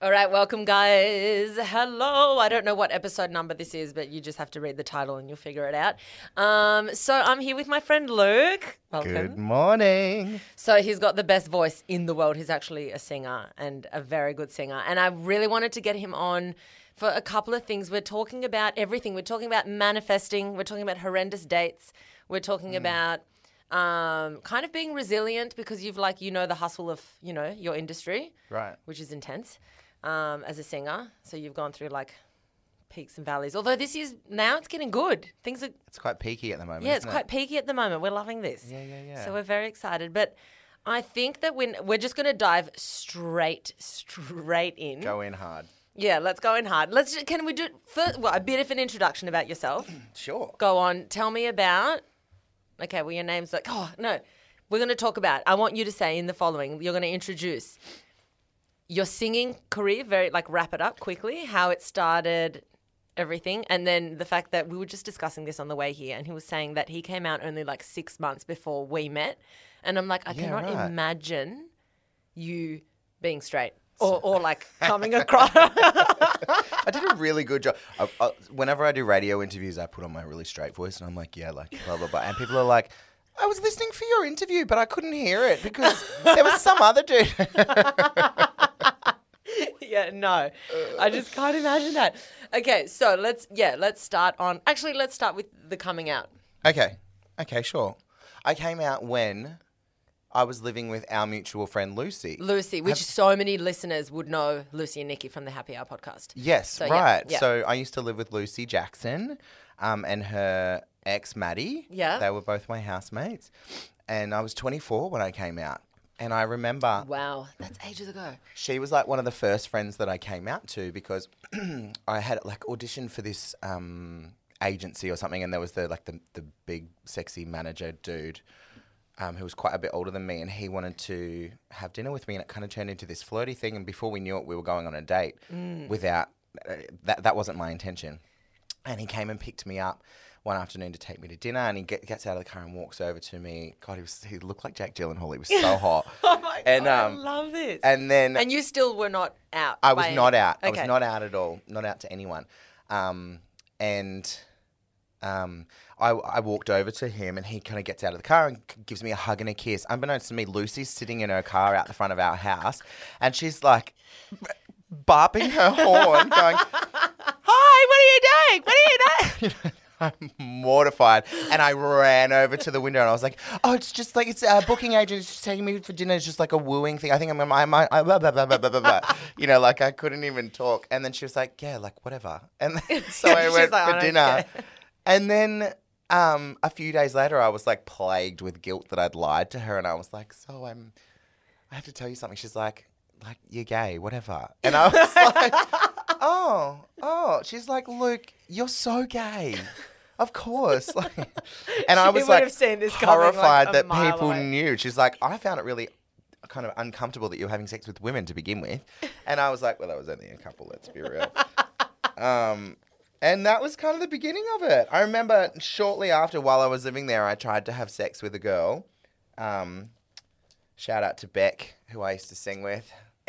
All right, welcome, guys. Hello. I don't know what episode number this is, but you just have to read the title and you'll figure it out. Um, so I'm here with my friend Luke. Welcome. Good morning. So he's got the best voice in the world. He's actually a singer and a very good singer. And I really wanted to get him on for a couple of things. We're talking about everything. We're talking about manifesting. We're talking about horrendous dates. We're talking about um, kind of being resilient because you've like you know the hustle of you know your industry, Right. which is intense um, as a singer. So you've gone through like peaks and valleys. Although this is now it's getting good. Things are It's quite peaky at the moment. yeah, it's isn't quite It? peaky at the moment. We're loving this. Yeah, yeah, yeah. So we're very excited. But I think that when we're just going to dive straight, straight in. Go in hard. Yeah, let's go in hard. Let's. ju- Can we do first? Well, a bit of an introduction about yourself. Sure. go on. Tell me about. Okay, well, your name's like. Oh no, we're going to talk about. I want you to say in the following. You're going to introduce your singing career. Very like wrap it up quickly. How it started. Everything, and then the fact that we were just discussing this on the way here, and he was saying that he came out only like six months before we met, and I'm like, I Yeah, cannot right. imagine you being straight or, or like coming across. I did a really good job. I, I, whenever I do radio interviews, I put on my really straight voice, and I'm like, yeah, like blah blah blah, and people are like. I was listening for your interview, but I couldn't hear it because there was some other dude. yeah, no. I just can't imagine that. Okay, so let's yeah, let's start on actually let's start with the coming out. okay, okay, sure. I came out when I was living with our mutual friend Lucy. Lucy, which so many listeners would know Lucy and Nikki from the Happy Hour podcast. Yes, So, yeah, right. yeah. So I used to live with Lucy Jackson um, and her ex, Maddie. Yeah. They were both my housemates. And I was 24 when I came out. And I remember Wow, that's ages ago. she was like one of the first friends that I came out to because I had like auditioned for this um, agency or something. And there was the like the, the big sexy manager dude. Um, who was quite a bit older than me, and he wanted to have dinner with me, and it kind of turned into this flirty thing. And before we knew it, we were going on a date without uh, that. That wasn't my intention. And he came and picked me up one afternoon to take me to dinner, and he get, gets out of the car and walks over to me. God, he was he looked like Jack Gyllenhaal. He was so hot. Oh my And, god, um, I love this. and then And you still were not out. I was by not any- out. I was not out at all. Not out to anyone. Um, and um, I, I walked over to him, and he kind of gets out of the car and gives me a hug and a kiss. Unbeknownst to me, Lucy's sitting in her car out the front of our house, and she's like b- barping her horn, going, "Hi, what are you doing? What are you doing?" I'm mortified, and I ran over to the window, and I was like, "Oh, it's just like it's a booking agent. It's just taking me for dinner. It's just like a wooing thing. I think I'm, I'm, I'm, I, blah, blah, blah, blah, blah, blah, blah." you know, like I couldn't even talk. And then she was like, "Yeah, like whatever." And then, so I went like, for don't dinner, care." and then um, a few days later, I was like plagued with guilt that I'd lied to her, and I was like, "So I'm, I have to tell you something." She's like, "Like you're gay, whatever," and I was like. Oh, oh. She's like, Luke, you're so gay. Of course. Like, and I She was would like have seen this coming, like, horrified a that mile people away. knew. She's like, I found it really kind of uncomfortable that you were having sex with women to begin with. And I was like, well, that was only a couple, let's be real. um, and that was kind of the beginning of it. I remember shortly after, while I was living there, I tried to have sex with a girl. Um, shout out to Beck, who I used to sing with.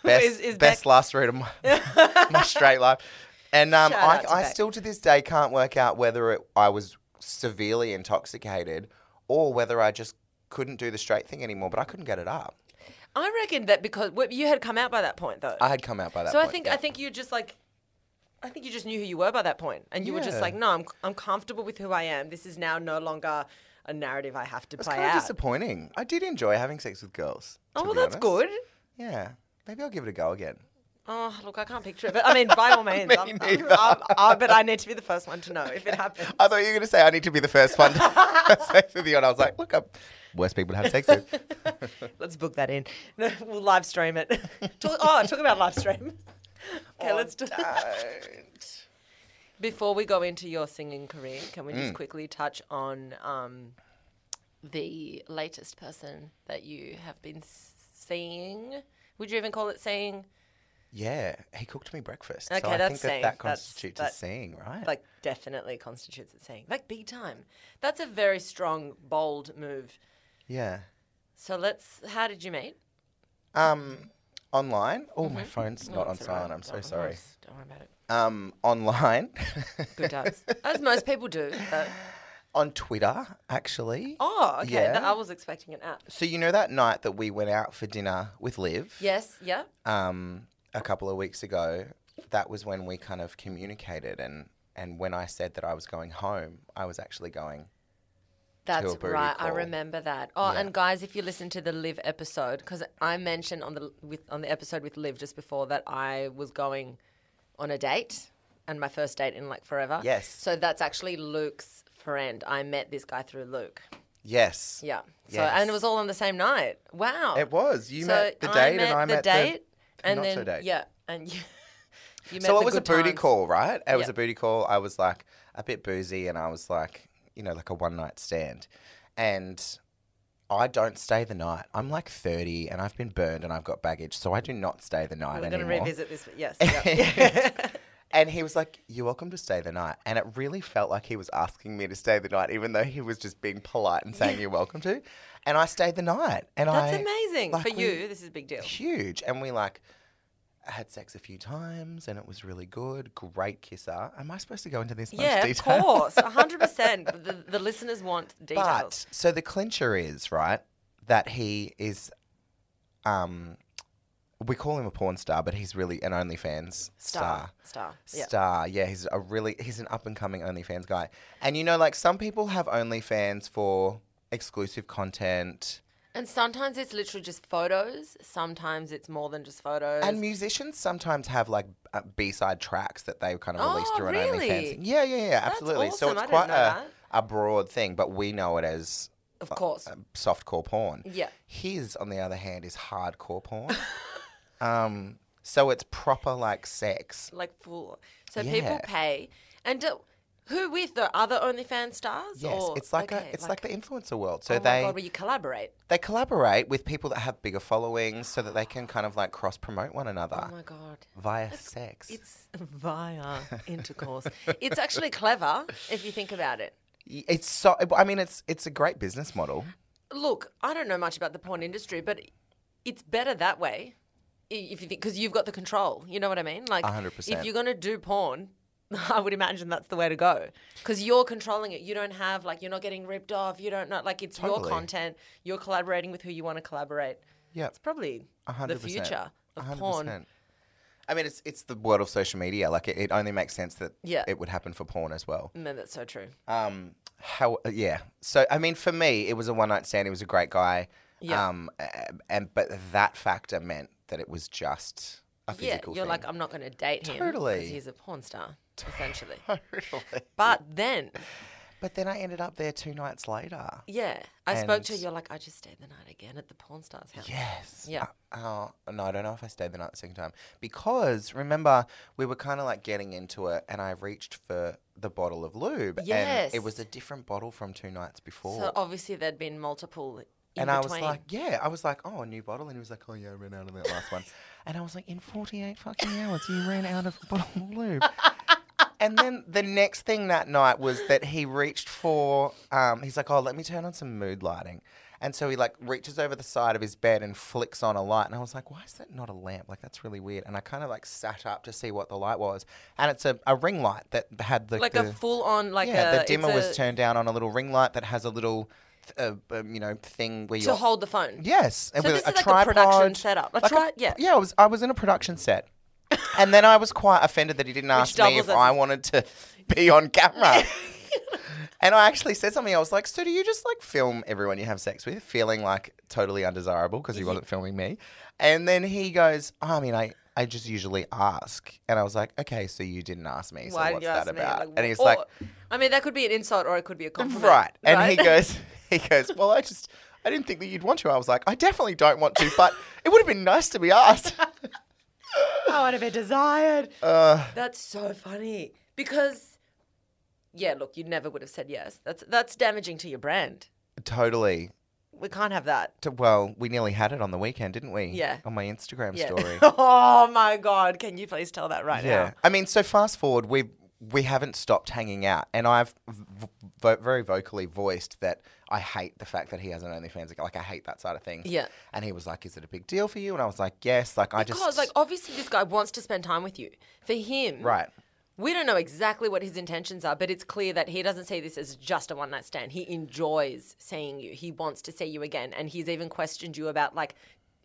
Best, is- is best last route of my, my straight life. And um, I, I still to this day can't work out whether it, I was severely intoxicated or whether I just couldn't do the straight thing anymore, but I couldn't get it up. I reckon that because well, you had come out by that point though. I had come out by that so point. I think yeah. I think you just like I think you just knew who you were by that point, and you were just like, no, I'm I'm comfortable with who I am. This is now no longer a narrative I have to it was play kind of out. disappointing. I did enjoy having sex with girls. Oh well, that's good. Yeah. Maybe I'll give it a go again. Oh look, I can't picture it, but I mean, by all means, Me I'm, I'm. I'm, I- but I need to be the first one to know if it happens. I thought you were going to say I need to be the first one to sex with you, and I was like, look, I'm worst people to have sex with. Let's book that in. we'll live stream it. talk, oh, talk about live stream. Okay, let's do. Don't. Before we go into your singing career, can we Mm. just quickly touch on um, the latest person that you have been seeing? Would you even call it seeing? Yeah, he cooked me breakfast. so Okay, I that's think that that That's- constitutes that- as seeing, right? Like, definitely constitutes it seeing. Like, big time. That's a very strong, bold move. yeah. So let's. How did you meet? Um, online. Oh, my phone's not on That's all right. silent. I'm so Don't- sorry. Don't worry about it. Um, online, Good times. As most people do. but- on Twitter, actually. Oh, okay. Yeah. I was expecting an app. So you know that night that we went out for dinner with Liv, Yes. Yeah. um, a couple of weeks ago. That was when we kind of communicated, and and when I said that I was going home, I was actually going. That's right. I remember that. Oh, Yeah. and guys, if you listen to the Liv episode, because I mentioned on the with on the episode with Liv just before that I was going on a date and my first date in like forever. Yes. So that's actually Luke's friend. I met this guy through Luke. Yes. Yeah. So Yes. and it was all on the same night. Wow. It was. You so met the date, met and I the met the date, the and not then so date. yeah, and you. you met So it was a booty times. call, right? It was a booty call. I was like a bit boozy, and I was like, you know, like a one night stand, and. I don't stay the night. I'm like 30 and I've been burned and I've got baggage, so I do not stay the night We're going to revisit this. Yes. yeah. And he was like, You're welcome to stay the night. And it really felt like he was asking me to stay the night, even though he was just being polite and saying, You're welcome to. And I stayed the night. And That's I, amazing like, for we- you. This is a big deal. Huge. And we like had sex a few times and it was really good. Great kisser. Am I supposed to go into this much Yeah, detail? of course, hundred percent. The the listeners want details. But so the clincher is, right, that he is um we call him a porn star, but he's really an OnlyFans star, star, yeah. star. Yeah, he's a really he's an up and coming OnlyFans guy. And you know, like some people have OnlyFans for exclusive content, And sometimes it's literally just photos. Sometimes it's more than just photos. and musicians sometimes have like uh, B side tracks that they kind of release Oh, through an really? OnlyFans. Yeah, yeah, yeah, absolutely. So awesome. it's I quite a, that. a broad thing, but we know it as of course, uh, softcore porn. Yeah. His, on the other hand, is hardcore porn. um, so it's proper like sex. like full. So people pay, and do, who with the other OnlyFans stars? Yes, or, it's like okay, a it's like, the influencer world. oh So my they god, you collaborate. they collaborate with people that have bigger followings, so that they can kind of like cross promote one another Oh my god. via sex. It's via intercourse. it's actually clever if you think about it. It's so. I mean, it's it's a great business model. Look, I don't know much about the porn industry, but it's better that way. If you think, because you've got the control, you know what I mean. Like, hundred percent. if you're gonna do porn, I would imagine that's the way to go because you're controlling it. You don't have like you're not getting ripped off. You don't know like it's your content. You're collaborating with who you want to collaborate. Yeah, It's probably the hundred percent. future of hundred porn. I mean, it's it's the world of social media. Like it, it only makes sense that Yeah. it would happen for porn as well. No, that's so true. Um, how? Yeah. So I mean, for me, it was a one night stand. He was a great guy. Yeah. Um, and but that factor meant that it was just a physical. Thing. Yeah, you're thing. like, I'm not going to date him Totally. because he's a porn star, essentially. totally. But then, But then I ended up there two nights later. yeah, I spoke to her. And- You're like, I just stayed the night again at the porn star's house. Yes. Yeah. Uh, oh, no, I don't know if I stayed the night the second time. Because remember, we were kind of like getting into it, and I reached for the bottle of lube. And it was a different bottle from two nights before. So obviously there'd been multiple. In and I was like, yeah, I was like, oh, a new bottle. And he was like, oh, yeah, I ran out of that last one. And I was like, in 48 fucking hours, you ran out of a bottle of lube. and then the next thing that night was that he reached for, um, he's like, oh, let me turn on some mood lighting. And so he like reaches over the side of his bed and flicks on a light. And I was like, why is that not a lamp? Like, that's really weird. And I kind of like sat up to see what the light was. And it's a, a ring light that had the. like the, a full on, like yeah, a the dimmer was turned down on a little ring light that has a little, uh, um, you know, thing where you to hold the phone. Yes, So this a is like a production setup. A like tri- yeah. yeah. I was I was in a production set, and then I was quite offended that he didn't ask me if I wanted to be on camera. and I actually said something. I was like, "So do you just like film everyone you have sex with, feeling like totally undesirable because he wasn't filming me?" And then he goes, oh, "I mean, I." I just usually ask, and I was like, "Okay, so you didn't ask me. So Why what's that about?" Like, and he's or- like, I mean, that could be an insult or it could be a compliment. Right. And he goes, he goes, well, I just, I didn't think that you'd want to. I was like, I definitely don't want to, but it would have been nice to be asked. I would have been desired. Uh, That's so funny because, yeah, look, you never would have said yes. That's that's damaging to your brand. totally. We can't have that. T- Well, we nearly had it on the weekend, didn't we? Yeah. On my Instagram Yeah. story. oh my god! Can you please tell that right yeah. now? I mean, so fast forward, we we haven't stopped hanging out, and I've v- vo- very vocally voiced that I hate the fact that he has an OnlyFans account. Like, I hate that side of things. Yeah. And he was like, "Is it a big deal for you?" And I was like, "Yes." Like, I just Because like obviously this guy wants to spend time with you. For him, right. We don't know exactly what his intentions are, but it's clear that he doesn't see this as just a one night stand. He enjoys seeing you. He wants to see you again, and he's even questioned you about like,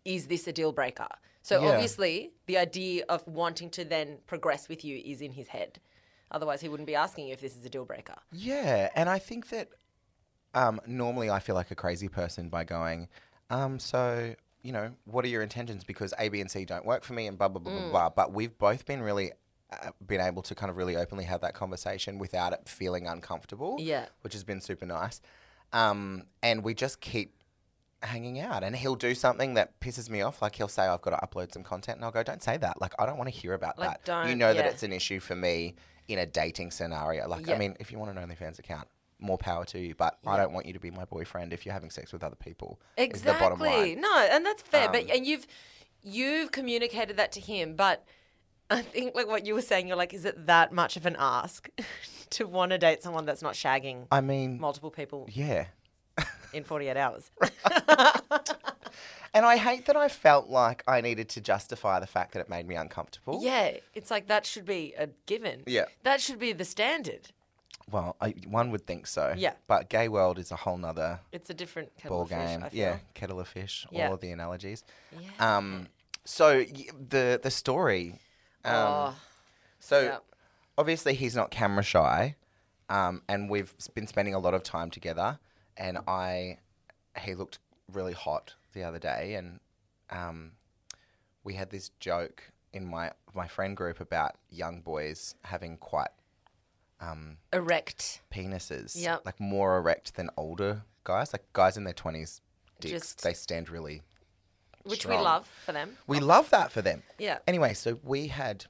is this a deal breaker? So Yeah. obviously, the idea of wanting to then progress with you is in his head. Otherwise, he wouldn't be asking you if this is a deal breaker. Yeah, and I think that um, normally I feel like a crazy person by going, um, so you know, what are your intentions? Because A, B, and C don't work for me, and blah blah blah Mm. blah blah. But we've both been really uh, been able to kind of really openly have that conversation without it feeling uncomfortable. Yeah. which has been super nice. Um, and we just keep hanging out and he'll do something that pisses me off like he'll say i've got to upload some content and i'll go don't say that like i don't want to hear about Like, that you know that it's an issue for me in a dating scenario like i mean if you want an onlyfans account more power to you but i don't want you to be my boyfriend if you're having sex with other people is the bottom Exactly. No, and that's fair. but Um, and you've you've communicated that to him, but I think like what you were saying, you're like, is it that much of an ask to want to date someone that's not shagging i mean multiple people yeah in 48 hours? and i hate that i felt like i needed to justify the fact that it made me uncomfortable yeah, it's like that should be a given. Yeah. That should be the standard. Well I, one would think so Yeah. but gay world is a whole nother It's a different kettle ball of fish, game. I feel. yeah, kettle of fish. Yeah. All of the analogies. Yeah. Um, so y- the the story. Um, oh, so obviously he's not camera shy, um, and we've been spending a lot of time together. And I, he looked really hot the other day, and um, we had this joke in my my friend group about young boys having quite um, erect. penises, Yep. like more erect than older guys, like guys in their twenties. Dicks, Just- they stand really. Which we strong. love for them. We love that for them. Yeah. Anyway, so we had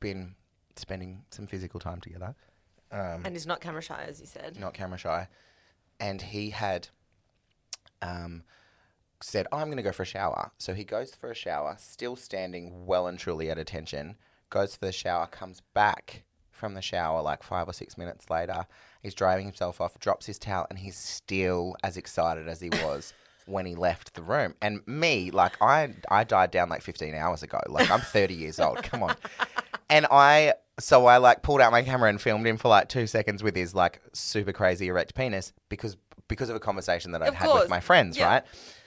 been spending some physical time together, um, And he's not camera shy, as you said. not camera shy, and he had um, said, oh, "I'm going to go for a shower." So he goes for a shower, still standing well and truly at attention. Goes for the shower, comes back from the shower like five or six minutes later. He's driving himself off, drops his towel, and he's still as excited as he was. When he left the room, and me, like I, I died down like 15 hours ago. Like I'm 30 years old. Come on, and I, so I like pulled out my camera and filmed him for like two seconds with his like super crazy erect penis because because of a conversation that I'd Of had course. with my friends, Yeah. right?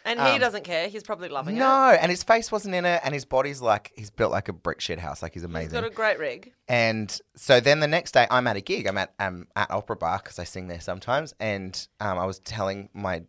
And he Um, doesn't care. He's probably loving it. No, and his face wasn't in it, and his body's like he's built like a brick shit house, like he's He's amazing. got a great rig. And so then the next day, I'm at a gig. I'm at um, at Opera Bar because I sing there sometimes. And um, I was telling my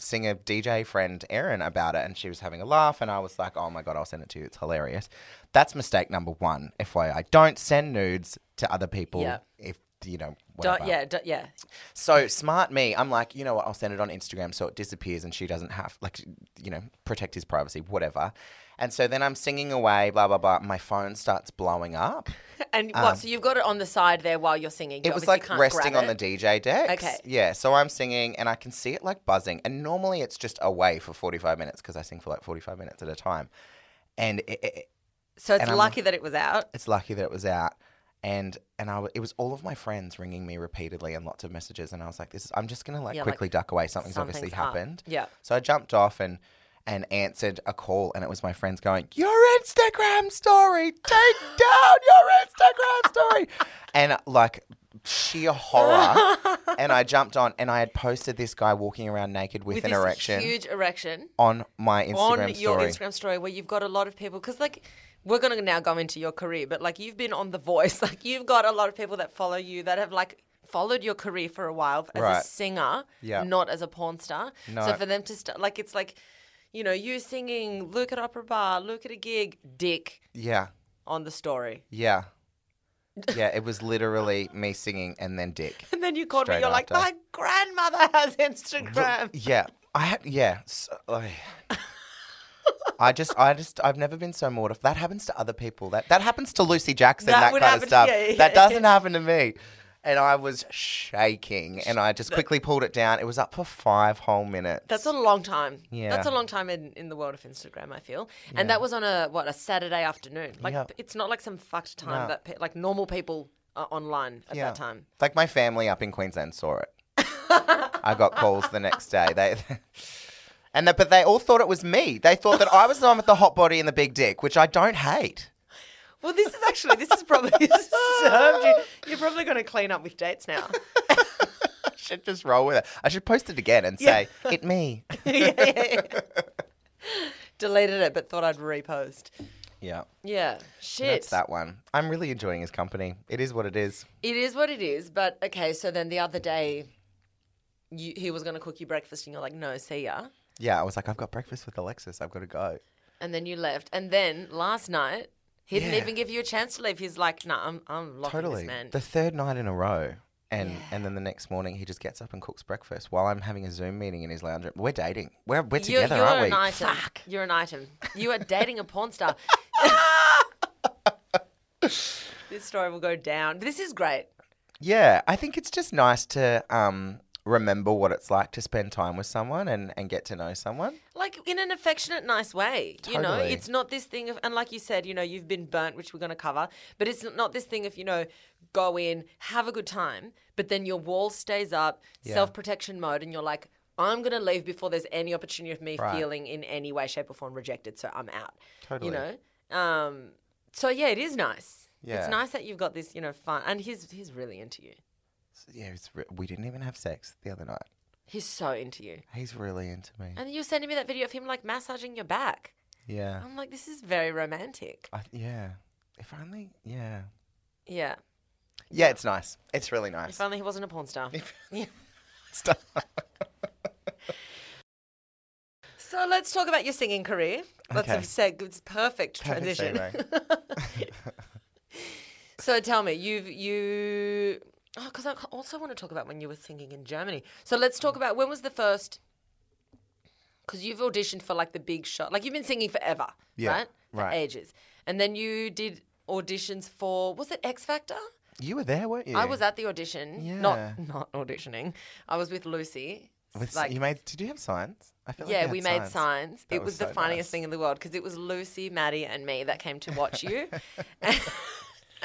singer DJ friend Erin about it, and she was having a laugh. And I was like, "Oh my god, I'll send it to you. It's hilarious." That's mistake number one. FYI, don't send nudes to other people Yeah. if you know. Whatever. yeah, yeah. So smart me, I'm like, you know what? I'll send it on Instagram so it disappears and she doesn't have like, you know, protect his privacy, whatever. And so then I'm singing away, blah blah blah. My phone starts blowing up. And what? So you've got it on the side there while you're singing. You Um, It was like resting on the. DJ deck. Okay. Yeah. So I'm singing and I can see it like buzzing. And normally it's just away for 45 minutes because I sing for like 45 minutes at a time. And it, it, So it's and I'm- lucky that it was out. it's lucky that it was out. And and I w- it was all of my friends ringing me repeatedly and lots of messages. And I was like, this is, I'm just gonna like Yeah, like, quickly duck away. Something's, obviously something's up. happened. Yeah. So I jumped off and and answered a call, and it was my friends going, "Your Instagram story, take down your Instagram story," and like sheer horror. and I jumped on, and I had posted this guy walking around naked with, With an this erection huge erection on my Instagram on your. Instagram story where you've got a lot of people because like we're gonna now go into your career, but like you've been on The Voice, like you've got a lot of people that follow you that have like followed your career for a while as a singer, Yeah. not as a porn star. So for them to start, like it's like, you know, you singing, look at opera bar, look at a gig, dick Yeah, on the story, yeah, yeah. It was literally me singing and then Dick. and then you called me. You're like, my grandmother has Instagram. Yeah, I had. Yeah. So, oh, I- I just, I just, I've never been so mortified. That happens to other people. That that happens to Lucy Jackson. That That, would kind happen of stuff. yeah, yeah, that yeah. doesn't happen to me. And I was shaking, and I just quickly pulled it down. It was up for five whole minutes. That's a long time. Yeah. That's a long time in, in the world of Instagram, I feel. And that was on a what, a Saturday afternoon. Like Yep. it's not like some fucked time No. that pe- like normal people are online at Yeah. that time. like my family up in Queensland saw it. I got calls the next day. They. And the, but they all thought it was me. They thought that I was the one with the hot body and the big dick, which I don't hate. Well, this is actually this is probably served you. You're probably going to clean up with dates now. I should just roll with it. I should post it again and say, "It me." yeah, yeah, yeah. Deleted it, but thought I'd repost. Yeah, Yeah, shit. that's that one. I'm really enjoying his company. It is what it is. It is what it is. But okay, so then the other day, you, he was going to cook you breakfast, and you're like, "No, see ya." Yeah, I was like, I've got breakfast with Alexis. I've got to go. And then you left. And then last night, he didn't Yeah. even give you a chance to leave. He's like, "No, I'm I'm locking Totally. this man." The third night in a row. And and then the next morning he just gets up and cooks breakfast while I'm having a Zoom meeting in his lounge room. We're dating. We're we're You're, together, you're aren't we? an item. You're an item. You are dating a porn star. this story will go down. This is great. Yeah, I think it's just nice to um, remember what it's like to spend time with someone and, and get to know someone. Like in an affectionate, nice way. You know, it's not this thing of, and like you said, you know, you've been burnt, which we're going to cover, but it's not this thing of, you know, go in, have a good time, but then your wall stays up, Yeah. self protection mode, and you're like, I'm going to leave before there's any opportunity of me Right. feeling in any way, shape, or form rejected. So I'm out. Totally. You know? Um, so yeah, it is nice. Yeah. It's nice that you've got this, you know, fun. And he's he's really into you. Yeah, it's re- we didn't even have sex the other night. He's so into you. He's really into me. And you were sending me that video of him like massaging your back. Yeah. I'm like, this is very romantic. I, yeah. If only, yeah. Yeah. Yeah, it's nice. It's really nice. If only he wasn't a porn star. Yeah. Stuff. So let's talk about your singing career. Let's Okay. have said it's perfect Perfect transition. so tell me, you've you oh, because I also want to talk about when you were singing in Germany. So let's talk about when was the first? Because you've auditioned for like the big show, like you've been singing forever, Yeah, right? For right. ages, and then you did auditions for was it X Factor? You were there, weren't you? I was at the audition, Yeah. not not auditioning. I was with Lucy. With, like you made? Did you have signs? I feel like Yeah, we made signs. it was was, the so funniest nice. thing in the world because it was Lucy, Maddie, and me that came to watch you.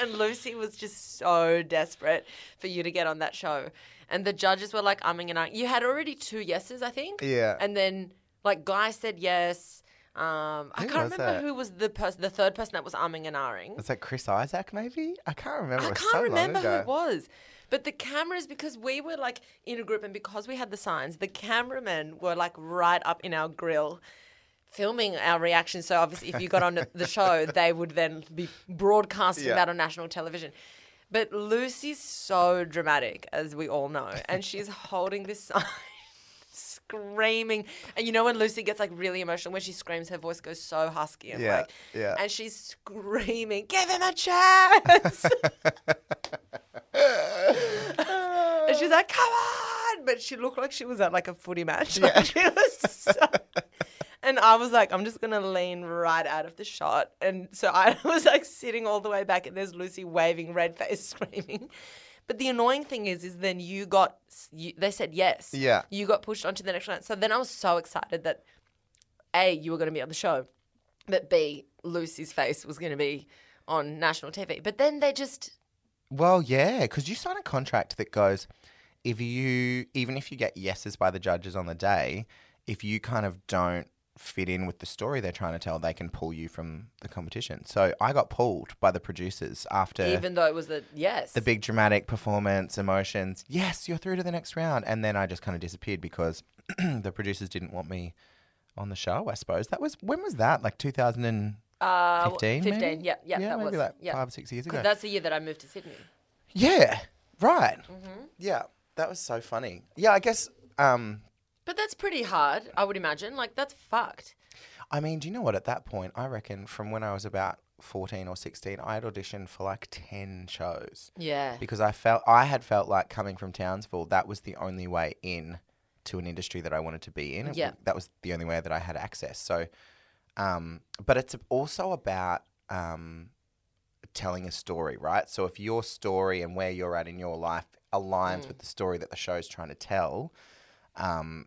and Lucy was just so desperate for you to get on that show. And the judges were like umming and ahhing. You had already two yeses, I think. Yeah. And then like Guy said yes. Um, I Who can't remember that? who was the person, the third person that was umming and ahhing. Was that Chris Isaak? Maybe I can't remember. I can't so remember who it was. But the cameras, because we were like in a group and because we had the signs, the cameramen were like right up in our grill filming our reactions. So obviously, if you got on the show, they would then be broadcasting Yeah. that on national television. But Lucy's so dramatic, as we all know, and she's holding this sign. Screaming, and you know when Lucy gets like really emotional when she screams, her voice goes so husky and Yeah, like, yeah. and she's screaming, "Give him a chance!" And she's like, come on. But she looked like she was at like a footy match. Like, she was so... And I was like, I'm just going to lean right out of the shot. And so I was like sitting all the way back and there's Lucy waving, red face, screaming. But the annoying thing is, is then you got, you, they said yes. Yeah. You got pushed onto the next round. So then I was so excited that A, you were going to be on the show, but B, Lucy's face was going to be on national TV. But then they just, Well, yeah, because you sign a contract that goes, if you, even if you get yeses by the judges on the day, if you kind of don't fit in with the story they're trying to tell, they can pull you from the competition. So I got pulled by the producers after even though it was the yes. the big dramatic performance, emotions. Yes, you're through to the next round. And then I just kind of disappeared because the producers didn't want me on the show, I suppose. That was, when was that? Like 2015? Uh, 15, 15, yeah, yeah, yeah that maybe was. like yeah. five, six years ago. That's the year that I moved to Sydney. Yeah, right. Mm-hmm. Yeah, that was so funny. Yeah, I guess. Um, But that's pretty hard, I would imagine. Like, that's fucked. I mean, do you know what? At that point, I reckon from when I was about fourteen or sixteen, I had auditioned for like ten shows Yeah. because I felt I had felt like coming from Townsville, that was the only way in to an industry that I wanted to be in. Yeah. that was the only way that I had access. So, um, but it's also about um, telling a story, right? So if your story and where you're at in your life aligns with the story that the show's trying to tell, um,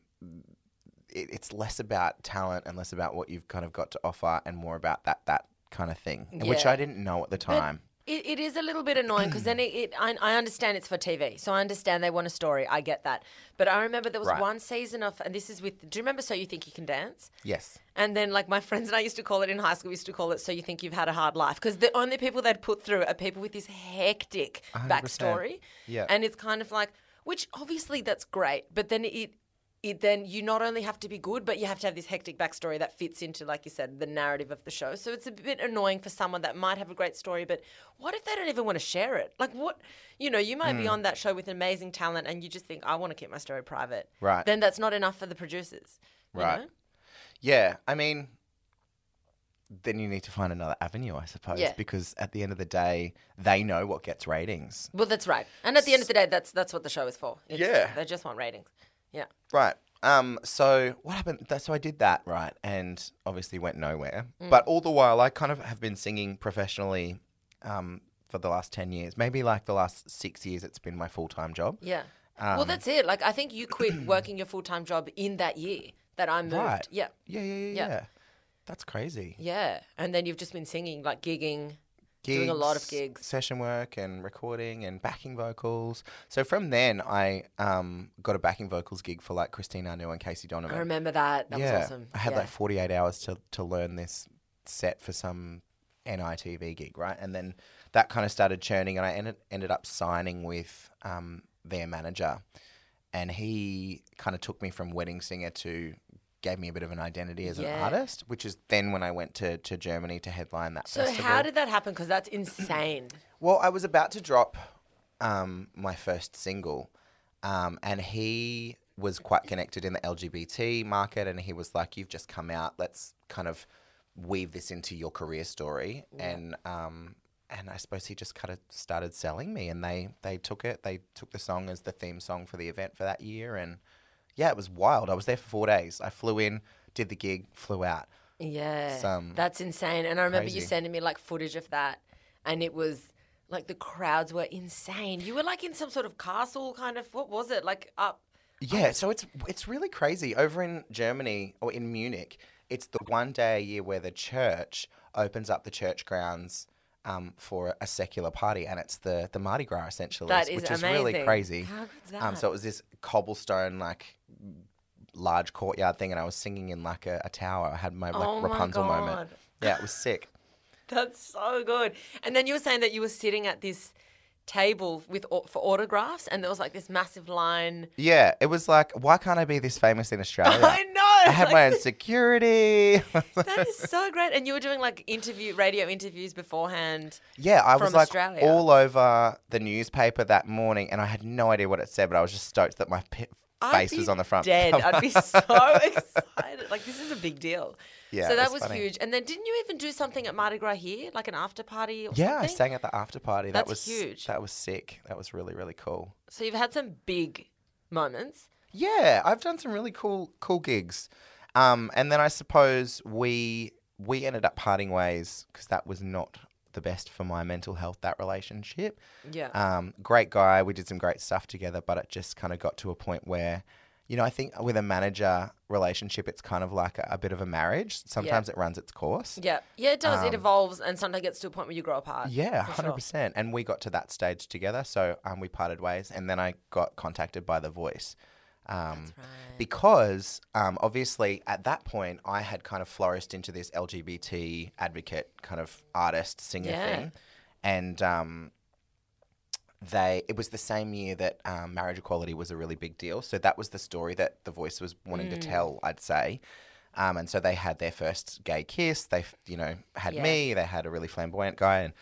it, it's less about talent and less about what you've kind of got to offer and more about that that kind of thing, which I didn't know at the time. It, it is a little bit annoying because then it, it I, I understand it's for TV, so I understand they want a story. I get that, but I remember there was Right. one season of, and this is with. Do you remember So You Think You Can Dance? Yes. And then, like my friends and I used to call it in high school, we used to call it "So You Think You've Had a Hard Life" because the only people they'd put through are people with this hectic 100%. backstory. Yeah. and it's kind of like, which obviously that's great, but then it, it then you not only have to be good, but you have to have this hectic backstory that fits into, like you said, the narrative of the show. So it's a bit annoying for someone that might have a great story, but what if they don't even want to share it? Like, what, you know, you might be Hmm. on that show with amazing talent, and you just think, I want to keep my story private. Right. Then that's not enough for the producers. you Right. know? Yeah, I mean, then you need to find another avenue, I suppose, Yeah. because at the end of the day, they know what gets ratings. Well, that's right. And at the end of the day, that's that's what the show is for. It's, Yeah. they just want ratings. Yeah. Right. Um. So what happened? That, so I did that, right, and obviously went nowhere. But all the while, I kind of have been singing professionally, um, for the last ten years. Maybe like the last six years, it's been my full time job. Yeah. Um, well, that's it. Like, I think you quit working your full time job in that year that I moved. Right. Yeah. Yeah. Yeah. Yeah. Yeah. Yeah. That's crazy. Yeah. And then you've just been singing, like gigging. Doing a lot of gigs. session work, and recording and backing vocals. So from then, I um, got a backing vocals gig for like Christine Anu and Casey Donovan. I remember that. That yeah, was awesome. I had yeah. like 48 hours to, to learn this set for some NITV gig, right? And then that kind of started churning, and I ended, ended up signing with um, their manager. And he kind of took me from wedding singer to gave me a bit of an identity as Yeah. an artist, which is then when I went to, to Germany to headline that so, festival. how did that happen? Because that's insane. Well, I was about to drop um, my first single, um, and he was quite connected in the LGBT market, and he was like, "You've just come out. Let's kind of weave this into your career story." And um, and I suppose he just kind of started selling me, and they they took it. They took the song as the theme song for the event for that year, and yeah, it was wild. I was there for four days. I flew in, did the gig, flew out. Yeah. Some that's insane. And I remember you sending me like footage of that, and it was like the crowds were insane. You were like in some sort of castle, kind of. What was it? Like up. Yeah, so it's it's really crazy. Over in Germany or in Munich, it's the one day a year where the church opens up the church grounds um, for a secular party, and it's the the Mardi Gras essentially, That is which is really crazy. How good's Um, that? so it was this cobblestone like large courtyard thing, and I was singing in like a, a tower. I had my like Oh my Rapunzel God. moment. Yeah, it was sick. That's so good. And then you were saying that you were sitting at this table with for autographs, and there was like this massive line. Yeah, it was like, why can't I be this famous in Australia? I know. I had like, my own security. That is so great. And you were doing like interview, radio interviews beforehand. Yeah, I was like Australia. all over the newspaper that morning, and I had no idea what it said, but I was just stoked that my face was on the front. Dead. I'd be so excited. Like this is a big deal. Yeah, So that was was huge. And then didn't you even do something at Mardi Gras here, like an after party or yeah, I sang at the after party. That was huge. That was sick. That was really really cool. So you've had some big moments. Yeah, I've done some really cool cool gigs, um, and then I suppose we we ended up parting ways because that was not the best for my mental health. That relationship. Yeah. Um, great guy. We did some great stuff together, but it just kind of got to a point where, you know, I think with a manager relationship, it's kind of like a, a bit of a marriage. Sometimes it runs its course. yeah. Yeah, it does. it Um, evolves and sometimes it gets to a point where you grow apart. Yeah, for hundred sure. percent. And we got to that stage together, so um, we parted ways, and then I got contacted by The Voice. Um, Because um, obviously at that point I had kind of flourished into this LGBT advocate kind of artist singer Yeah. thing, and um, they it was the same year that um, marriage equality was a really big deal. So that was the story that The Voice was wanting Mm. to tell, I'd say. Um, and so they had their first gay kiss. They, you know, had me. They had a really flamboyant guy, and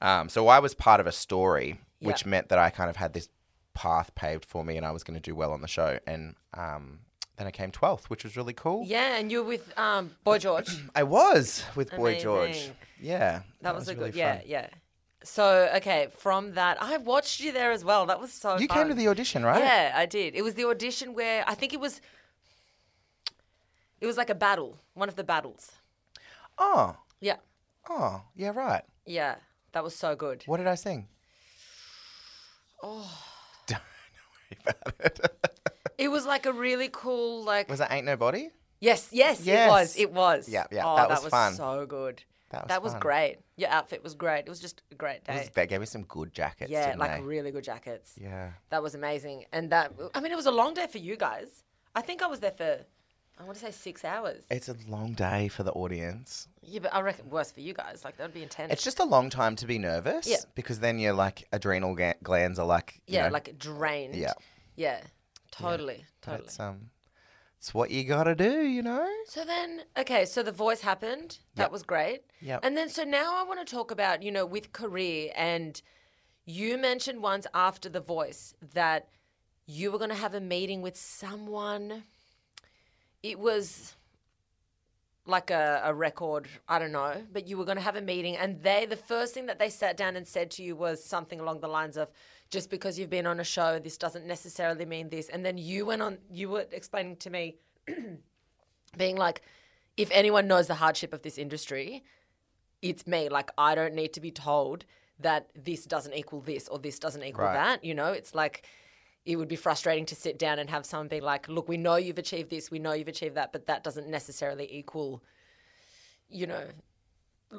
um, so I was part of a story, which meant that I kind of had this path paved for me, and I was going to do well on the show. And um, then I came twelfth, which was really cool. Yeah, and you were with um, Boy George. I was with Boy George. Yeah, That, was, a really good, yeah, fun. yeah. So okay, from that, I watched you there as well. That was so. You fun. came to the audition, right? Yeah, I did. It was the audition where I think it was. It was like a battle, one of the battles. Oh, Yeah, oh, yeah, right. yeah, that was so good. What did I sing? Oh, don't worry about it. It was like a really cool, like was that Ain't Nobody? yes, yes, it was, it was. Yeah, yeah, Oh, that was fun. so good. That was That was fun. great. Your outfit was great. It was just a great It day. was- they gave me some good jackets. yeah, didn't like they? really good jackets. yeah. That was amazing. And that, I mean, it was a long day for you guys. I think I was there for, I want to say six hours. It's a long day for the audience. Yeah, but I reckon worse for you guys. Like, that would be intense. It's just a long time to be nervous. Yeah. Because then your like adrenal ga- glands are like you yeah, know, like drained. Yeah. Yeah, totally. but Totally. It's um, it's what you gotta do, you know. So then, okay, so the voice happened. That Yep. was great. Yep. And then, so now I want to talk about, you know, with career. And you mentioned once after the voice that you were going to have a meeting with someone. It was like a, a record, I don't know, but you were going to have a meeting. And they, the first thing that they sat down and said to you was something along the lines of, just because you've been on a show, this doesn't necessarily mean this. And then you went on, you were explaining to me being like, if anyone knows the hardship of this industry, it's me. Like, I don't need to be told that this doesn't equal this or this doesn't equal Right. that. You know, it's like, it would be frustrating to sit down and have someone be like, look, we know you've achieved this, we know you've achieved that, but that doesn't necessarily equal, you know,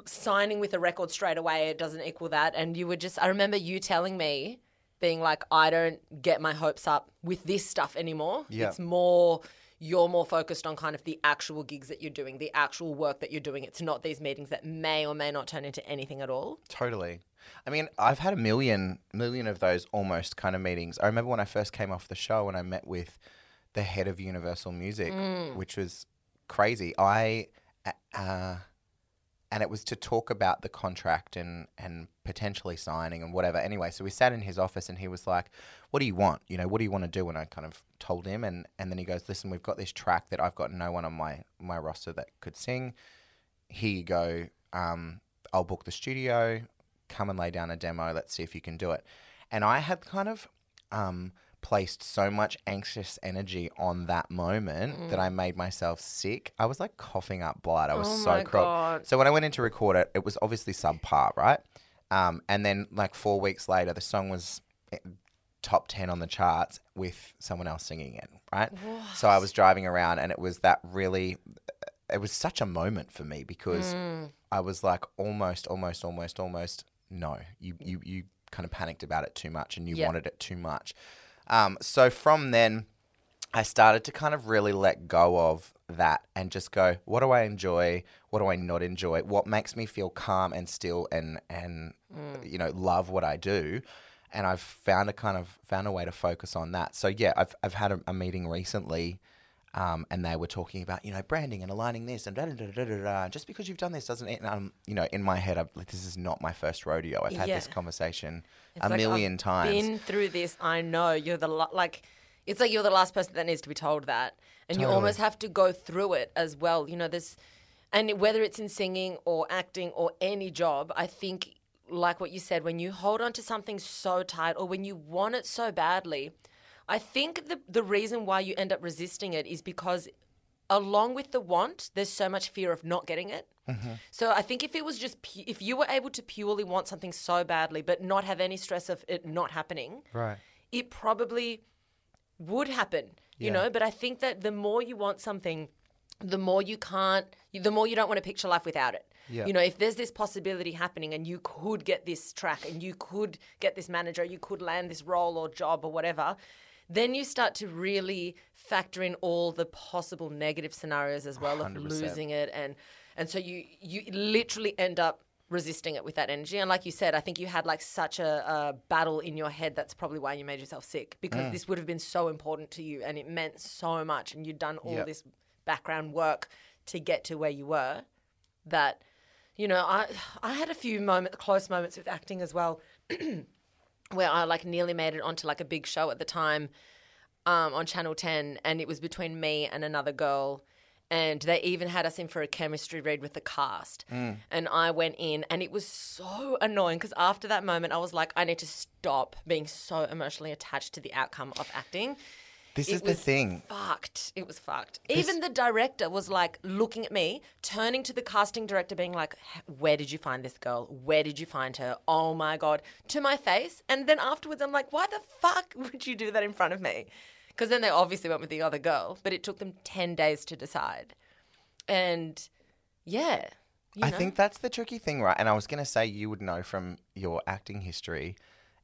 signing with a record straight away, it doesn't equal that. And you would just, I remember you telling me, being like, I don't get my hopes up with this stuff anymore. Yeah. It's more, you're more focused on kind of the actual gigs that you're doing, the actual work that you're doing. It's not these meetings that may or may not turn into anything at all. Totally. I mean, I've had a million, million of those almost kind of meetings. I remember when I first came off the show and I met with the head of Universal Music, which was crazy. I, uh, and it was to talk about the contract and and potentially signing and whatever. Anyway, so we sat in his office and he was like, "What do you want? You know, what do you want to do?" And I kind of told him, and and then he goes, "Listen, we've got this track that I've got no one on my my roster that could sing. Here you go. Um, I'll book the studio. Come and lay down a demo. Let's see if you can do it." And I had kind of um, placed so much anxious energy on that moment that I made myself sick. I was like coughing up blood. I was Oh so crook. So when I went in to record it, it was obviously subpar, right? Um, and then like four weeks later, the song was eh, top 10 on the charts with someone else singing it, right? So I was driving around and it was that really, it was such a moment for me because I was like almost, almost, almost, almost, no, you, you, you kind of panicked about it too much and you wanted it too much. Um, so from then, I started to kind of really let go of that and just go, what do I enjoy? What do I not enjoy? What makes me feel calm and still and and you know love what I do? And I've found a kind of found a way to focus on that. So yeah, I've I've had a, a meeting recently. Um, and they were talking about, you know, branding and aligning this and da da da da da. da. Just because you've done this doesn't, and um, you know, in my head, I'm like, this is not my first rodeo. I've had Yeah. this conversation It's a like, million I've times. Been through this. I know you're the la- like. It's like you're the last person that needs to be told that, and you almost have to go through it as well. You know this, and whether it's in singing or acting or any job, I think like what you said, when you hold on to something so tight or when you want it so badly, I think the the reason why you end up resisting it is because along with the want, there's so much fear of not getting it. Mm-hmm. So I think if it was just pu- if you were able to purely want something so badly but not have any stress of it not happening, right. it probably would happen, you Yeah. know. But I think that the more you want something, the more you can't, the more you don't want to picture life without it. Yeah. You know, if there's this possibility happening and you could get this track and you could get this manager, you could land this role or job or whatever, then you start to really factor in all the possible negative scenarios as well of 100%. losing it and and so you you literally end up resisting it with that energy and like you said i think you had like such a, a battle in your head that's probably why you made yourself sick because mm. this would have been so important to you and it meant so much and you'd done all Yep. this background work to get to where you were that you know i i had a few moment close moments with acting as well where i like nearly made it onto like a big show at the time um, on Channel 10, and it was between me and another girl. And they even had us in for a chemistry read with the cast. And I went in, and it was so annoying because after that moment, I was like, I need to stop being so emotionally attached to the outcome of acting. This It is the thing. Fucked. It was fucked. Even the director was like looking at me, turning to the casting director, being like, Where did you find this girl? Where did you find her? Oh my God. To my face. And then afterwards, I'm like, Why the fuck would you do that in front of me? Because then they obviously went with the other girl, but it took them 10 days to decide. And yeah, I know? think that's the tricky thing, right? And I was going to say you would know from your acting history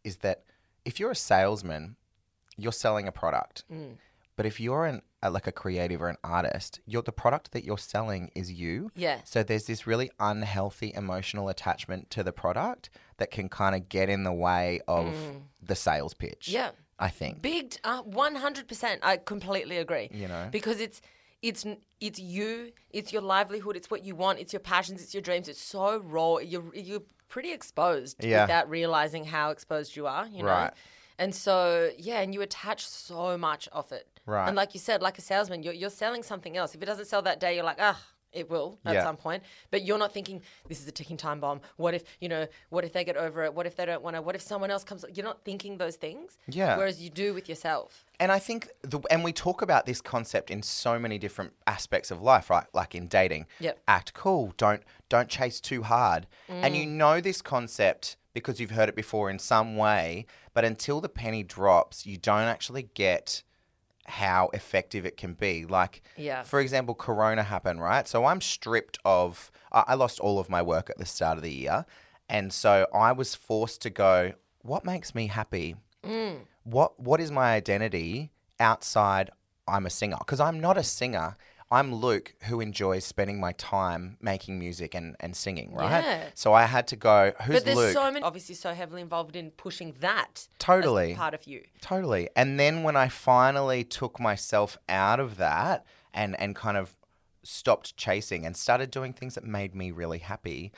is that if you're a salesman, you're selling a product. Mm. But if you're an a, like a creative or an artist, you're the product that you're selling is you. Yeah. So there's this really unhealthy emotional attachment to the product that can kind of get in the way of the sales pitch. Mm. Yeah. I think. Big, uh, one hundred percent. I completely agree. You know? because it's it's it's you, it's your livelihood, it's what you want, it's your passions, it's your dreams. It's so raw. You're you're pretty exposed Yeah. without realizing how exposed you are. You know. Right. And so yeah, and you attach so much of it. Right. And like you said, like a salesman, you're you're selling something else. If it doesn't sell that day, you're like, ah. It will at Yeah. some point, but you're not thinking this is a ticking time bomb. What if you know? What if they get over it? What if they don't want to? What if someone else comes? You're not thinking those things. Yeah. Whereas you do with yourself. And I think, the, and we talk about this concept in so many different aspects of life, right? Like in dating, Yep. act cool, don't don't chase too hard, and you mm. know this concept because you've heard it before in some way. But until the penny drops, you don't actually get how effective it can be. Like, Yeah. for example, Corona happened, right? So I'm stripped of. I I lost all of my work at the start of the year, and so I was forced to go. What makes me happy? Mm. what what is my identity outside I'm a singer because I'm not a singer. I'm Luke who enjoys spending my time making music and, and singing, right? Yeah. So I had to go, who's But there's Luke? so many, obviously, so heavily involved in pushing that. Totally. As part of you. Totally. And then when I finally took myself out of that and, and kind of stopped chasing and started doing things that made me really happy,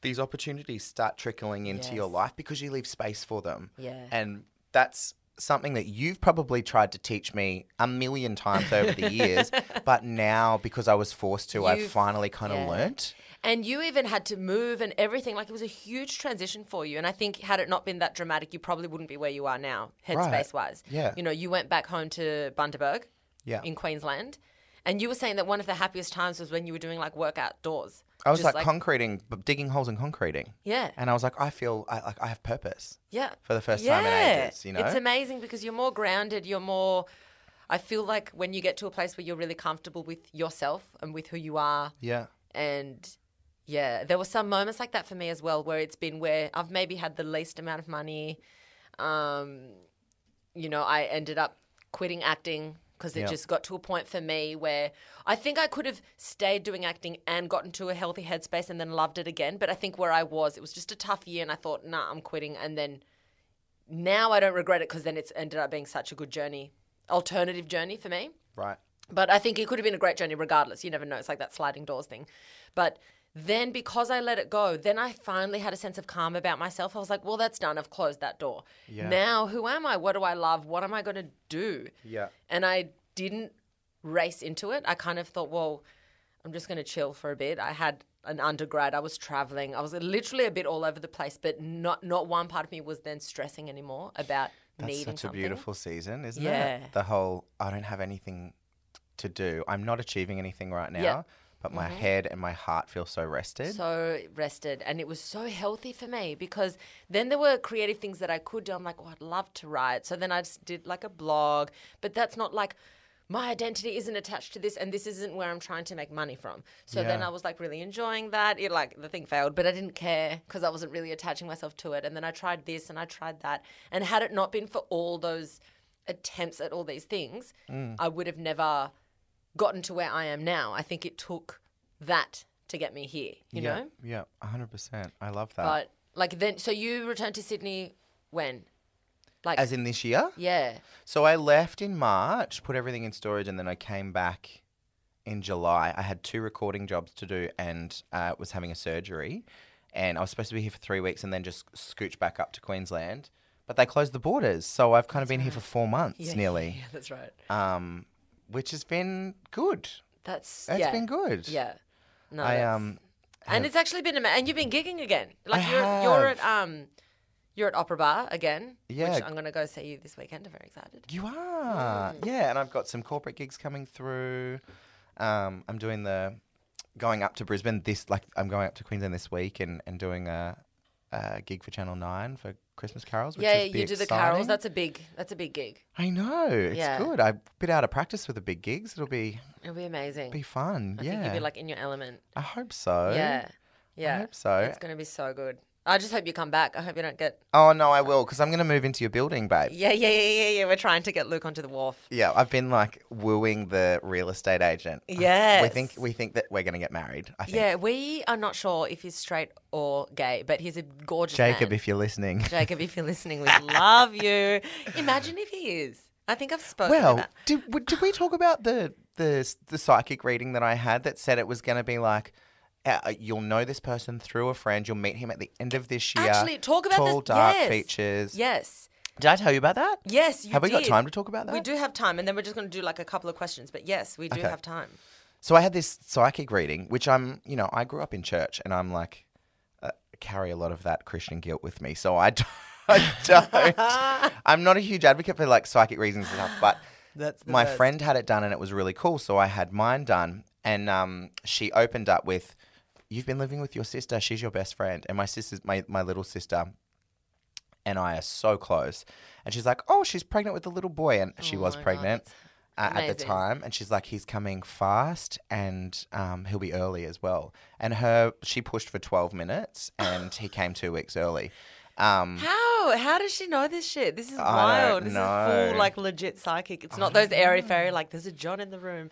these opportunities start trickling into your Yes. life because you leave space for them. Yeah. And that's something that you've probably tried to teach me a million times over the years, but now because I was forced to, I've finally kind of yeah. learnt. And you even had to move and everything. Like it was a huge transition for you. And I think had it not been that dramatic, you probably wouldn't be where you are now, headspace Right. wise. Yeah. You know, you went back home to Bundaberg Yeah. in Queensland. And you were saying that one of the happiest times was when you were doing like work outdoors. I was Just like, concreting, b- digging holes and concreting. Yeah. And I was like, I feel I, like I have purpose. Yeah. for the first time in ages, you know? It's amazing because you're more grounded, you're more I feel like when you get to a place where you're really comfortable with yourself and with who you are Yeah. and yeah, there were some moments like that for me as well where it's been where I've maybe had the least amount of money. Um, you know, I ended up quitting acting because it Yeah. just got to a point for me where I think I could have stayed doing acting and gotten to a healthy headspace and then loved it again. But I think where I was, it was just a tough year and I thought, nah, I'm quitting. And then now I don't regret it because then it's ended up being such a good journey, alternative journey for me. Right. But I think it could have been a great journey regardless. You never know. It's like that sliding doors thing. But then because I let it go, then I finally had a sense of calm about myself. I was like, well, that's done. I've closed that door. Yeah. Now, who am I? What do I love? What am I going to do? Yeah. And I didn't race into it. I kind of thought, well, I'm just going to chill for a bit. I had an undergrad. I was traveling. I was literally a bit all over the place, but not not one part of me was then stressing anymore about That's needing such something. a beautiful season, isn't Yeah. it? The whole I don't have anything to do. I'm not achieving anything right now, Yeah. Mm-hmm. but my head and my heart feel so rested. so rested and it was so healthy for me because then there were creative things that I could do. I'm like, oh, I'd love to write. So then I just did like a blog, but that's not like my identity isn't attached to this and this isn't where I'm trying to make money from. So then I was like really enjoying that. It like the thing failed, but I didn't care because I wasn't really attaching myself to it. And then I tried this and I tried that. And had it not been for all those attempts at all these things, Mm. I would have never gotten to where I am now. I think it took that to get me here, you yeah, know? yeah, hundred percent. I love that. But like then, so you returned to Sydney when? Like, As in this year, yeah, so I left in March, put everything in storage, and then I came back in July. I had two recording jobs to do, and uh, was having a surgery, and I was supposed to be here for three weeks, and then just scooch back up to Queensland. But they closed the borders, so I've kind of been here for four months yeah, nearly. Yeah, that's right. um, which has been good. That's It's yeah, been good. Yeah, no, I um, and it's actually been ama- and you've been gigging again. Like I you're you're at have. um, you're at Opera Bar again. Yeah. which I'm gonna go see you this weekend. I'm very excited. you are, Mm. yeah. And I've got some corporate gigs coming through. Um, I'm doing the going up to Brisbane this like I'm going up to Queensland this week and and doing a, a gig for Channel Nine for Christmas carols. Which yeah, you do the carols. That's a big that's a big gig. I know it's Yeah. good. I'm a bit out of practice with the big gigs. It'll be It'll be amazing. be fun. I yeah, think you'll be like in your element. I hope so. Yeah. Yeah. I hope so. It's going to be so good. I just hope you come back. I hope you don't get. Oh no, I will because I'm going to move into your building, babe. Yeah, yeah, yeah, yeah, yeah. We're trying to get Luke onto the wharf. Yeah, I've been like wooing the real estate agent. Yeah, we think we think that we're going to get married. I think. Yeah, we are not sure if he's straight or gay, but he's a gorgeous Jacob, man. if you're listening. Jacob, if you're listening, we love you. Imagine if he is. I think I've spoken Well, about. did did we talk about the the the psychic reading that I had that said it was going to be like. Uh, you'll know this person through a friend. You'll meet him at the end of this year. Actually, talk about Tall, this- dark yes. features. Yes. Did I tell you about that? Yes, you Have we got did. time to talk about that? We do have time, and then we're just going to do like a couple of questions. But yes, we do Okay. have time. So I had this psychic reading, which I'm, you know, I grew up in church, and I'm like, uh, carry a lot of that Christian guilt with me. So I don't, I don't. I'm not a huge advocate for like psychic readings and stuff, but That's my best. friend had it done, and it was really cool. So I had mine done, and um, she opened up with, "You've been living with your sister. She's your best friend, and my sister's my my little sister." And I are so close. And she's like, Oh, she's pregnant with a little boy. And she Oh was God, pregnant uh, at the time, and she's like, he's coming fast, and um, he'll be early as well. And her, she pushed for twelve minutes, and he came two weeks early. Um, How? How does she know this shit? This is I wild. This is full like legit psychic. It's not those airy fairy like there's a John in the room.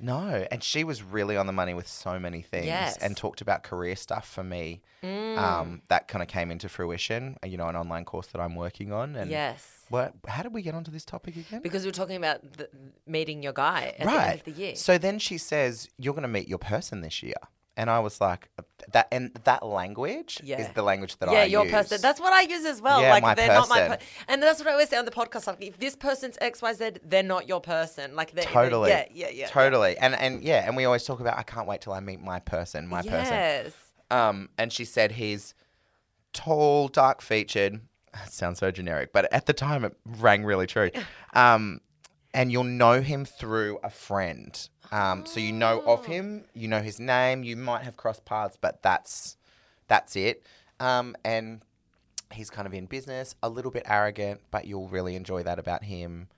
No, and she was really on the money with so many things, Yes. and talked about career stuff for me. Mm. Um, that kind of came into fruition. uh, You know, an online course that I'm working on, and Yes. What? How did we get onto this topic again? Because we're talking about the, meeting your guy at the end of the year. So then she says, "You're going to meet your person this year," and I was like, "That and that language is the language that I use. yeah, your use." person. That's what I use as well. Yeah, like my they're not my person. per- and that's what I always say on the podcast. Like if this person's X Y Z, they're not your person. Like they're Totally. yeah, yeah, yeah. Totally. And and yeah, and we always talk about I can't wait till I meet my person, my person. yes. Um and she said he's tall, dark featured. That sounds so generic, but at the time it rang really true. Um and you'll know him through a friend. Um so you know of him, you know his name, you might have crossed paths, but that's that's it. Um and he's kind of in business, a little bit arrogant, but you'll really enjoy that about him.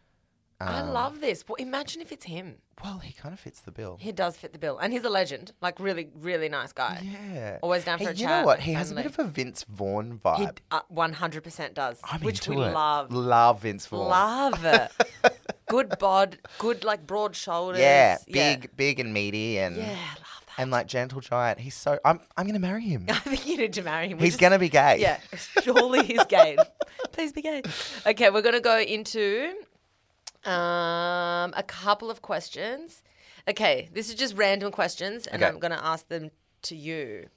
I Um, love this. Well, imagine if it's him. Well, he kind of fits the bill. He does fit the bill, and he's a legend. Like really, really nice guy. Yeah. Always down for Hey, a you chat, know what? He has a bit of a Vince Vaughn vibe. one hundred percent does, I'm which into we it. love. Love Vince Vaughn. Love it. good bod, good like broad shoulders. Yeah, yeah. big, big and meaty, and Yeah, I love that. and like gentle giant. He's so. I'm. I'm gonna marry him. I think you need to marry him. We He's just- gonna be gay. Yeah, surely he's gay. Please be gay. Okay, we're gonna go into um, a couple of questions. Okay, this is just random questions, and Okay. I'm gonna ask them to you.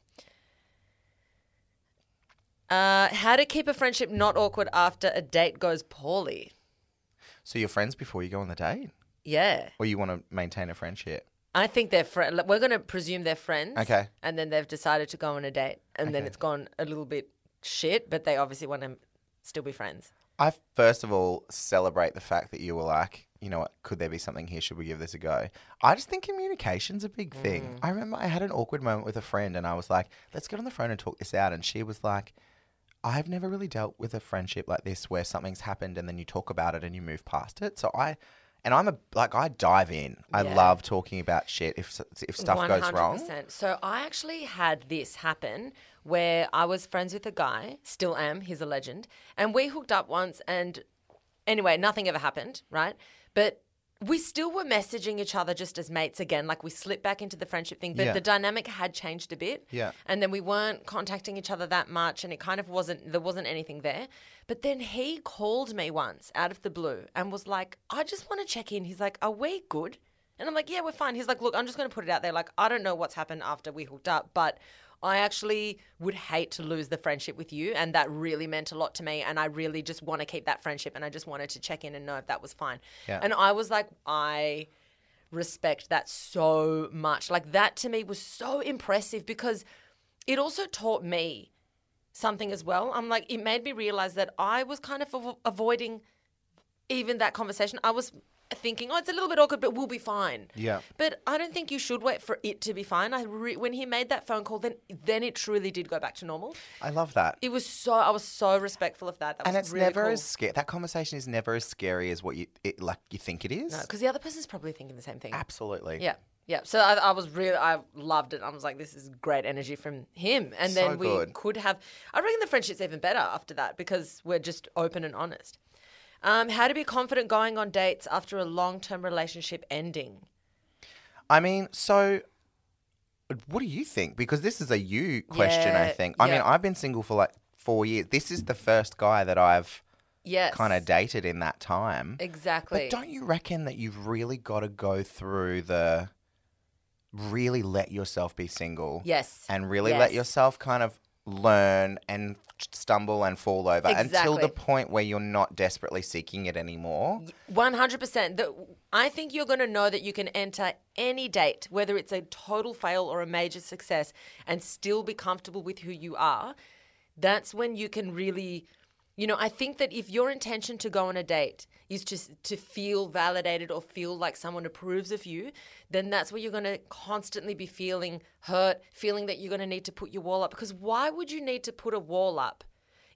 Uh, how to keep a friendship not awkward after a date goes poorly? So you're friends before you go on the date, Yeah, or you want to maintain a friendship? I think they're friends. We're gonna presume they're friends. Okay. and then they've decided to go on a date, and then Okay. it's gone a little bit shit, but they obviously want to still be friends. I first of all celebrate the fact that you were like, you know what, could there be something here? Should we give this a go? I just think communication's a big Mm. thing. I remember I had an awkward moment with a friend and I was like, let's get on the phone and talk this out. And she was like, I've never really dealt with a friendship like this where something's happened and then you talk about it and you move past it. So I, and I'm a, like, I dive in. I Yeah. love talking about shit if, if stuff goes wrong. So I actually had this happen where I was friends with a guy, still am, he's a legend, and we hooked up once and anyway, nothing ever happened, right? But we still were messaging each other just as mates again. Like we slipped back into the friendship thing, but Yeah. the dynamic had changed a bit. Yeah. And then we weren't contacting each other that much and it kind of wasn't, there wasn't anything there. But then he called me once out of the blue and was like, I just want to check in. He's like, Are we good? And I'm like, Yeah, we're fine. He's like, Look, I'm just going to put it out there. Like, I don't know what's happened after we hooked up, but I actually would hate to lose the friendship with you. And that really meant a lot to me. And I really just want to keep that friendship. And I just wanted to check in and know if that was fine. Yeah. And I was like, I respect that so much. Like, that to me was so impressive because it also taught me something as well. I'm like, it made me realize that I was kind of avo- avoiding even that conversation. I was thinking, oh, it's a little bit awkward, but we'll be fine. Yeah. But I don't think you should wait for it to be fine. I re- when he made that phone call, then then it truly did go back to normal. I love that. It was so I was so respectful of that. That and was it's really never cool. as scary. That conversation is never as scary as what you it, like you think it is. because the other person's probably thinking the same thing. Absolutely. Yeah. Yeah. So I, I was really, I loved it. I was like, this is great energy from him. And then So we good. could have, I reckon the friendship's even better after that because we're just open and honest. Um, how to be confident going on dates after a long term relationship ending. I mean, so what do you think? Because this is a you question, I think. I mean. I've been single for like four years. This is the first guy that I've Yes. kind of dated in that time. Exactly. But don't you reckon that you've really got to go through the really let yourself be single? Yes. And really let yourself kind of learn and stumble and fall over until the point where you're not desperately seeking it anymore. One hundred percent. I think you're going to know that you can enter any date, whether it's a total fail or a major success, and still be comfortable with who you are. That's when you can really, you know. I think that if your intention to go on a date is just to feel validated or feel like someone approves of you, then that's where you're going to constantly be feeling hurt, feeling that you're going to need to put your wall up. Because why would you need to put a wall up?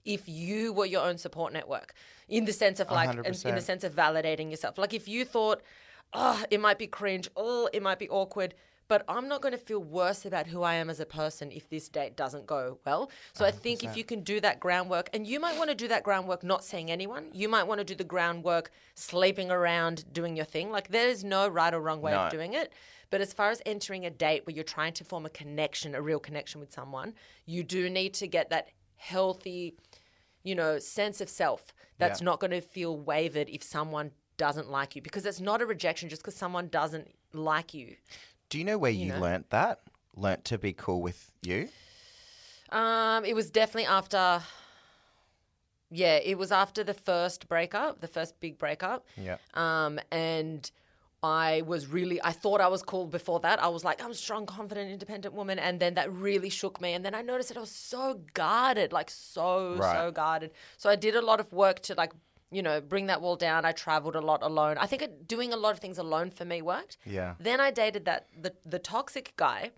if you were your own support network in the sense of like in, in the sense of validating yourself like if you thought oh it might be cringe oh it might be awkward but i'm not going to feel worse about who i am as a person if this date doesn't go well so i think if you can do that groundwork and you might want to do that groundwork not seeing anyone you might want to do the groundwork sleeping around doing your thing like there's no right or wrong way No. of doing it but as far as entering a date where you're trying to form a connection, a real connection with someone, you do need to get that healthy, you know, sense of self that's Yeah. not going to feel wavered if someone doesn't like you because it's not a rejection just because someone doesn't like you. Do you know where you, know? learnt that? Learnt to be cool with you? Um, it was definitely after. Yeah, it was after the first breakup, the first big breakup. Yeah. Um, and I was really, I thought I was cool before that. I was like, I'm a strong, confident, independent woman. And then that really shook me. And then I noticed that I was so guarded, like so, so guarded. So I did a lot of work to like, you know, bring that wall down. I traveled a lot alone. I think it, doing a lot of things alone for me worked. Yeah. Then I dated that the the toxic guy,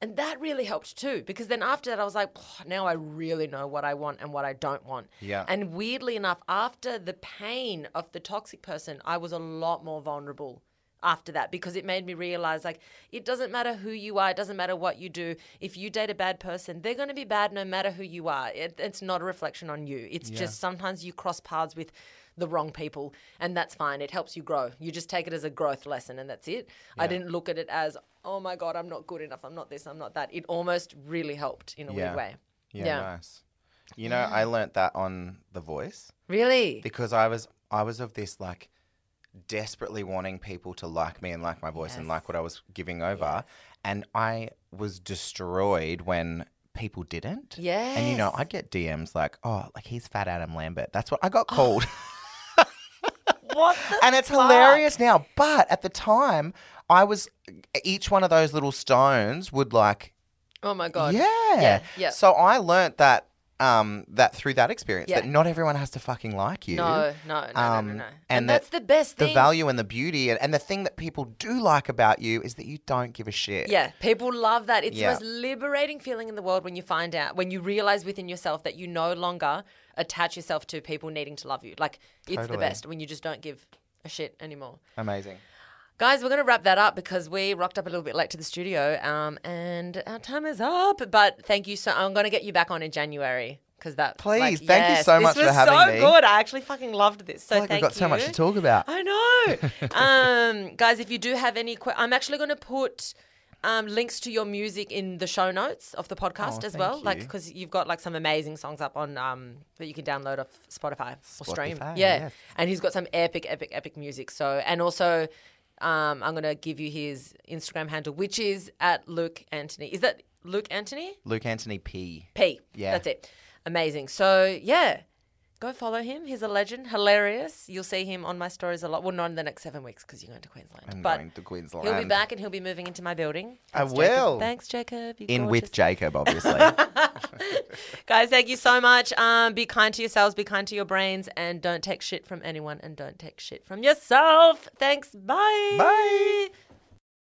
and that really helped too. Because then after that, I was like, "Oh, now I really know what I want and what I don't want. Yeah. And weirdly enough, after the pain of the toxic person, I was a lot more vulnerable after that because it made me realize like it doesn't matter who you are it doesn't matter what you do. If you date a bad person they're going to be bad no matter who you are. It, it's not a reflection on you. It's just sometimes you cross paths with the wrong people and that's fine. It helps you grow. You just take it as a growth lesson and that's it. I didn't look at it as oh my god i'm not good enough. I'm not this i'm not that. It almost really helped in a Yeah. weird way. Yeah, nice. You know, I learnt that on The Voice. Really? Because I was I was of this like desperately wanting people to like me and like my voice and like what I was giving over, and I was destroyed when people didn't. Yeah. And you know, I'd get DMs like, "Oh, like he's fat Adam Lambert." That's what I got called. what the and it's hilarious now. But at the time, I was each one of those little stones would like, oh my god yeah, Yeah, yeah. So I learnt that um that through that experience Yeah. that not everyone has to fucking like you. No, no, no, Um, no, no, no. and And, that that's the best The value and the beauty and, and the thing that people do like about you is that you don't give a shit. Yeah, people love that. It's Yeah. the most liberating feeling in the world when you find out, when you realize within yourself that you no longer attach yourself to people needing to love you. Like, it's the Totally. best when you just don't give a shit anymore. Amazing. Guys, we're going to wrap that up because we rocked up a little bit late to the studio um, and our time is up. But thank you so I'm going to get you back on in January. Because that, Please, like, thank you so this much for was having so me. good. I actually fucking loved this. So like thank we've got so much to talk about. I know. um, guys, if you do have any, que- I'm actually going to put um, links to your music in the show notes of the podcast Oh, as well, thank like because you've got like some amazing songs up on um, that you can download off Spotify or stream. Yeah, yes. and he's got some epic, epic, epic music. So, and also. Um, I'm gonna give you his Instagram handle, which is at Luke Antony. Is that Luke Antony? Luke Antony P. P. Yeah. That's it. Amazing. So yeah, Go follow him. He's a legend, hilarious. You'll see him on my stories a lot. Well, not in the next seven weeks because you're going to Queensland. I'm but going to Queensland. he'll be back and he'll be moving into my building. I Thanks, Jacob. will. Thanks, Jacob. You In gorgeous. with Jacob, obviously. Guys, thank you so much. Um, be kind to yourselves, be kind to your brains, and don't take shit from anyone and don't take shit from yourself. Thanks. Bye. Bye.